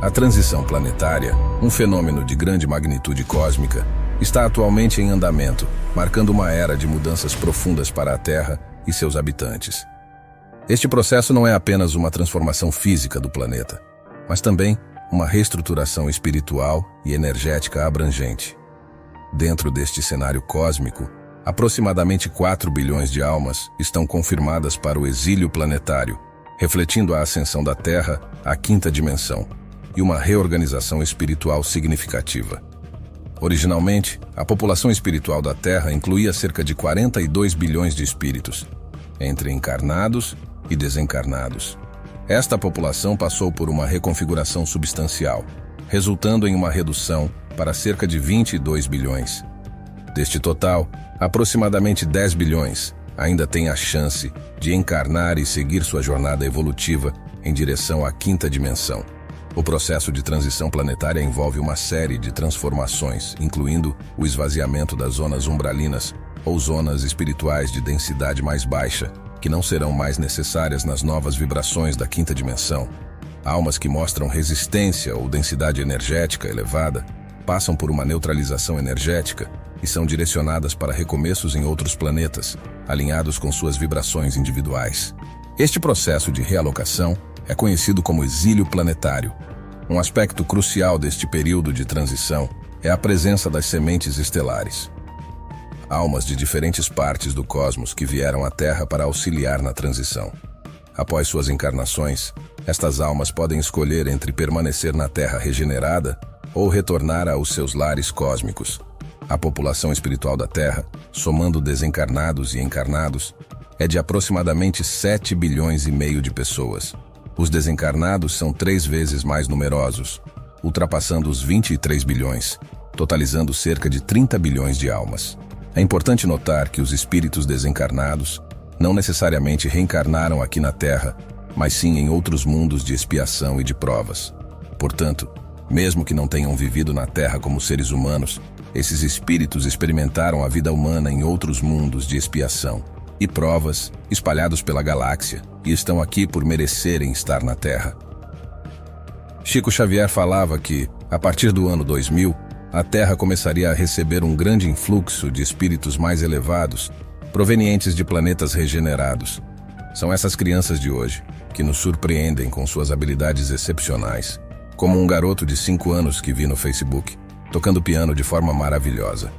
A transição planetária, um fenômeno de grande magnitude cósmica, está atualmente em andamento, marcando uma era de mudanças profundas para a Terra e seus habitantes. Este processo não é apenas uma transformação física do planeta, mas também uma reestruturação espiritual e energética abrangente. Dentro deste cenário cósmico, aproximadamente 4 bilhões de almas estão confirmadas para o exílio planetário, refletindo a ascensão da Terra à quinta dimensão e uma reorganização espiritual significativa. Originalmente, a população espiritual da Terra incluía cerca de 42 bilhões de espíritos, entre encarnados e desencarnados. Esta população passou por uma reconfiguração substancial, resultando em uma redução para cerca de 22 bilhões. Deste total, aproximadamente 10 bilhões ainda têm a chance de encarnar e seguir sua jornada evolutiva em direção à quinta dimensão. O processo de transição planetária envolve uma série de transformações, incluindo o esvaziamento das zonas umbralinas ou zonas espirituais de densidade mais baixa, que não serão mais necessárias nas novas vibrações da quinta dimensão. Almas que mostram resistência ou densidade energética elevada passam por uma neutralização energética e são direcionadas para recomeços em outros planetas, alinhados com suas vibrações individuais. Este processo de realocação é conhecido como exílio planetário. Um aspecto crucial deste período de transição é a presença das sementes estelares almas de diferentes partes do cosmos que vieram à Terra para auxiliar na transição. Após suas encarnações, estas almas podem escolher entre permanecer na Terra regenerada ou retornar aos seus lares cósmicos. A população espiritual da Terra, somando desencarnados e encarnados, é de aproximadamente 7 bilhões e meio de pessoas. Os desencarnados são três vezes mais numerosos, ultrapassando os 23 bilhões, totalizando cerca de 30 bilhões de almas. É importante notar que os espíritos desencarnados não necessariamente reencarnaram aqui na Terra, mas sim em outros mundos de expiação e de provas. Portanto, mesmo que não tenham vivido na Terra como seres humanos, esses espíritos experimentaram a vida humana em outros mundos de expiação e provas espalhados pela galáxia e estão aqui por merecerem estar na Terra. Chico Xavier falava que, a partir do ano 2000, a Terra começaria a receber um grande influxo de espíritos mais elevados, provenientes de planetas regenerados. São essas crianças de hoje que nos surpreendem com suas habilidades excepcionais, como um garoto de 5 anos que vi no Facebook, tocando piano de forma maravilhosa.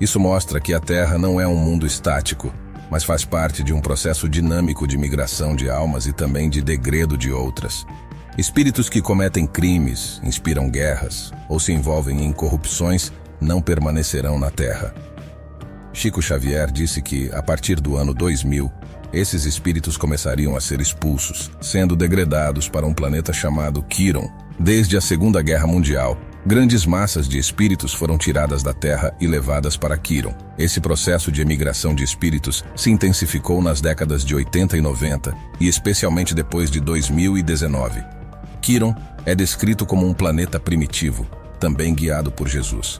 Isso mostra que a Terra não é um mundo estático, mas faz parte de um processo dinâmico de migração de almas e também de degredo de outras. Espíritos que cometem crimes, inspiram guerras ou se envolvem em corrupções não permanecerão na Terra. Chico Xavier disse que, a partir do ano 2000, esses espíritos começariam a ser expulsos, sendo degradados para um planeta chamado Quiron. Desde a Segunda Guerra Mundial, grandes massas de espíritos foram tiradas da Terra e levadas para Quiron. Esse processo de emigração de espíritos se intensificou nas décadas de 80 e 90, e especialmente depois de 2019. Quiron é descrito como um planeta primitivo, também guiado por Jesus.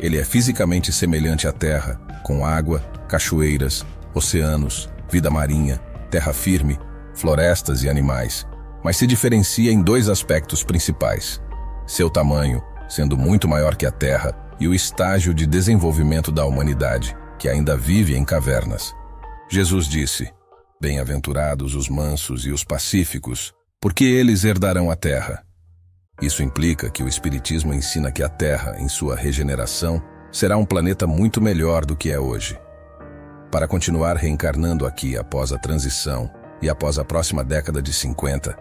Ele é fisicamente semelhante à Terra, com água, cachoeiras, oceanos, vida marinha, terra firme, florestas e animais, mas se diferencia em dois aspectos principais: seu tamanho, sendo muito maior que a Terra, e o estágio de desenvolvimento da humanidade, que ainda vive em cavernas. Jesus disse: Bem-aventurados os mansos e os pacíficos, porque eles herdarão a terra. Isso implica que o Espiritismo ensina que a Terra, em sua regeneração, será um planeta muito melhor do que é hoje. Para continuar reencarnando aqui após a transição e após a próxima década de 50,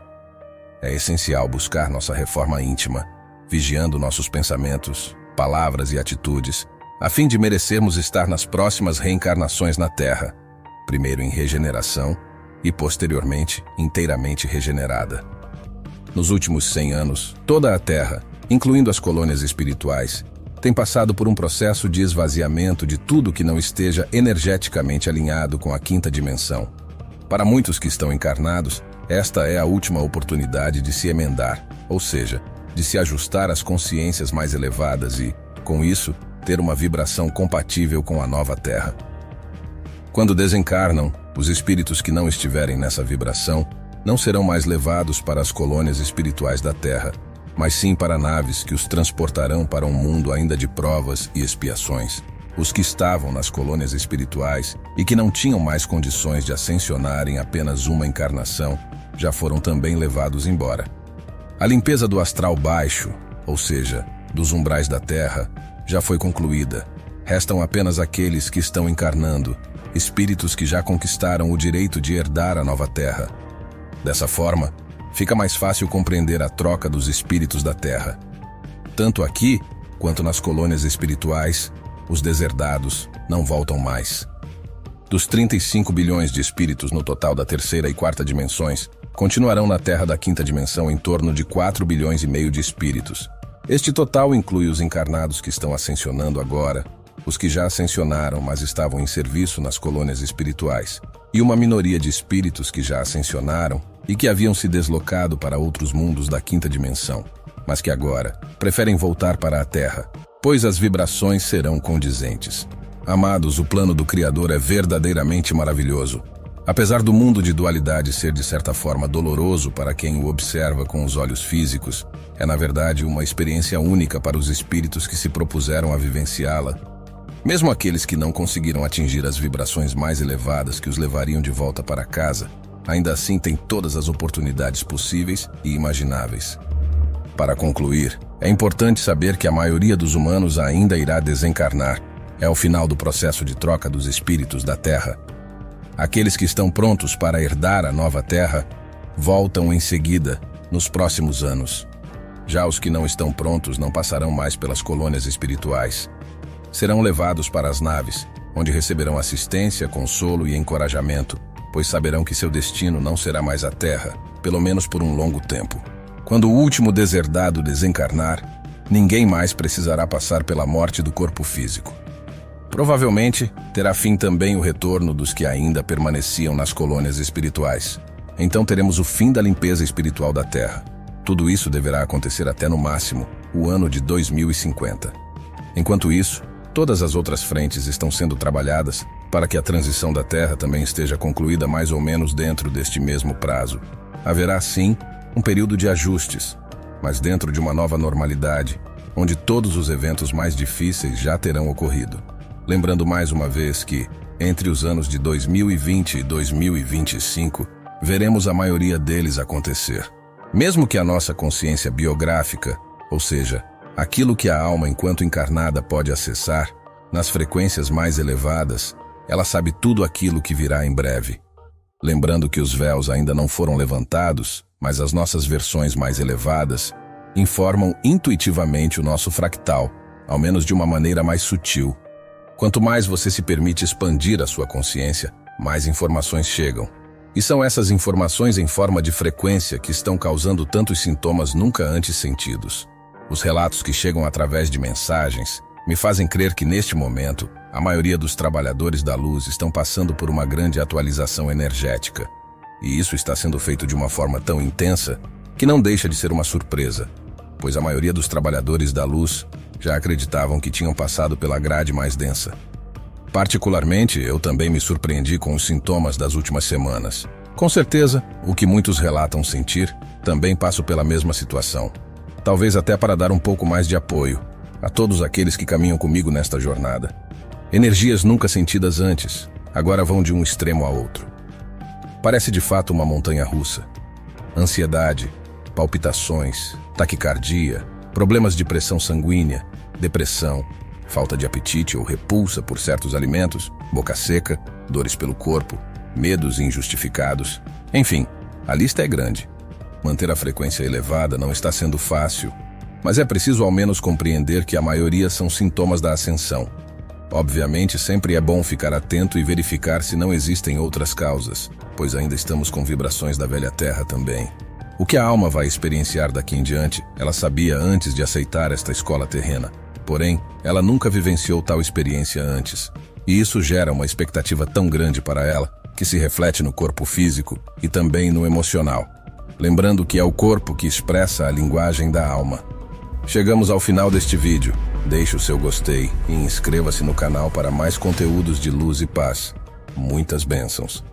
é essencial buscar nossa reforma íntima, vigiando nossos pensamentos, palavras e atitudes, a fim de merecermos estar nas próximas reencarnações na Terra, primeiro em regeneração e posteriormente inteiramente regenerada. Nos últimos 100 anos, toda a Terra, incluindo as colônias espirituais, tem passado por um processo de esvaziamento de tudo que não esteja energeticamente alinhado com a quinta dimensão. Para muitos que estão encarnados, esta é a última oportunidade de se emendar, ou seja, de se ajustar às consciências mais elevadas e, com isso, ter uma vibração compatível com a nova Terra. Quando desencarnam, os espíritos que não estiverem nessa vibração não serão mais levados para as colônias espirituais da Terra, mas sim para naves que os transportarão para um mundo ainda de provas e expiações. Os que estavam nas colônias espirituais e que não tinham mais condições de ascensionar em apenas uma encarnação já foram também levados embora. A limpeza do astral baixo, ou seja, dos umbrais da Terra, já foi concluída. Restam apenas aqueles que estão encarnando, espíritos que já conquistaram o direito de herdar a nova Terra. Dessa forma, fica mais fácil compreender a troca dos espíritos da Terra. Tanto aqui quanto nas colônias espirituais, os deserdados não voltam mais. Dos 35 bilhões de espíritos no total da terceira e quarta dimensões, continuarão na Terra da quinta dimensão em torno de 4 bilhões e meio de espíritos. Este total inclui os encarnados que estão ascensionando agora, os que já ascensionaram, mas estavam em serviço nas colônias espirituais, e uma minoria de espíritos que já ascensionaram e que haviam se deslocado para outros mundos da quinta dimensão, mas que agora preferem voltar para a Terra, pois as vibrações serão condizentes. Amados, o plano do Criador é verdadeiramente maravilhoso. Apesar do mundo de dualidade ser de certa forma doloroso para quem o observa com os olhos físicos, é na verdade uma experiência única para os espíritos que se propuseram a vivenciá-la. Mesmo aqueles que não conseguiram atingir as vibrações mais elevadas que os levariam de volta para casa, ainda assim têm todas as oportunidades possíveis e imagináveis. Para concluir, é importante saber que a maioria dos humanos ainda irá desencarnar. É o final do processo de troca dos espíritos da Terra. Aqueles que estão prontos para herdar a nova Terra voltam em seguida, nos próximos anos. Já os que não estão prontos não passarão mais pelas colônias espirituais. Serão levados para as naves, onde receberão assistência, consolo e encorajamento, pois saberão que seu destino não será mais a Terra, pelo menos por um longo tempo. Quando o último deserdado desencarnar, ninguém mais precisará passar pela morte do corpo físico. Provavelmente terá fim também o retorno dos que ainda permaneciam nas colônias espirituais. Então teremos o fim da limpeza espiritual da Terra. Tudo isso deverá acontecer até no máximo o ano de 2050. Enquanto isso, todas as outras frentes estão sendo trabalhadas para que a transição da Terra também esteja concluída mais ou menos dentro deste mesmo prazo. Haverá, sim, um período de ajustes, mas dentro de uma nova normalidade, onde todos os eventos mais difíceis já terão ocorrido. Lembrando mais uma vez que, entre os anos de 2020 e 2025, veremos a maioria deles acontecer. Mesmo que a nossa consciência biográfica, ou seja, aquilo que a alma enquanto encarnada pode acessar, nas frequências mais elevadas, ela sabe tudo aquilo que virá em breve. Lembrando que os véus ainda não foram levantados, mas as nossas versões mais elevadas informam intuitivamente o nosso fractal, ao menos de uma maneira mais sutil. Quanto mais você se permite expandir a sua consciência, mais informações chegam. E são essas informações em forma de frequência que estão causando tantos sintomas nunca antes sentidos. Os relatos que chegam através de mensagens me fazem crer que neste momento a maioria dos trabalhadores da luz estão passando por uma grande atualização energética. E isso está sendo feito de uma forma tão intensa que não deixa de ser uma surpresa, pois a maioria dos trabalhadores da luz já acreditavam que tinham passado pela grade mais densa. Particularmente, eu também me surpreendi com os sintomas das últimas semanas. Com certeza, o que muitos relatam sentir, também passo pela mesma situação. Talvez até para dar um pouco mais de apoio a todos aqueles que caminham comigo nesta jornada. Energias nunca sentidas antes, agora vão de um extremo a outro. Parece de fato uma montanha russa. Ansiedade, palpitações, taquicardia, problemas de pressão sanguínea, depressão, falta de apetite ou repulsa por certos alimentos, boca seca, dores pelo corpo, medos injustificados. Enfim, a lista é grande. Manter a frequência elevada não está sendo fácil, mas é preciso ao menos compreender que a maioria são sintomas da ascensão Obviamente, sempre é bom ficar atento e verificar se não existem outras causas, pois ainda estamos com vibrações da velha Terra também. O que a alma vai experienciar daqui em diante, ela sabia antes de aceitar esta escola terrena. Porém, ela nunca vivenciou tal experiência antes. E isso gera uma expectativa tão grande para ela, que se reflete no corpo físico e também no emocional. Lembrando que é o corpo que expressa a linguagem da alma. Chegamos ao final deste vídeo. Deixe o seu gostei e inscreva-se no canal para mais conteúdos de luz e paz. Muitas bênçãos.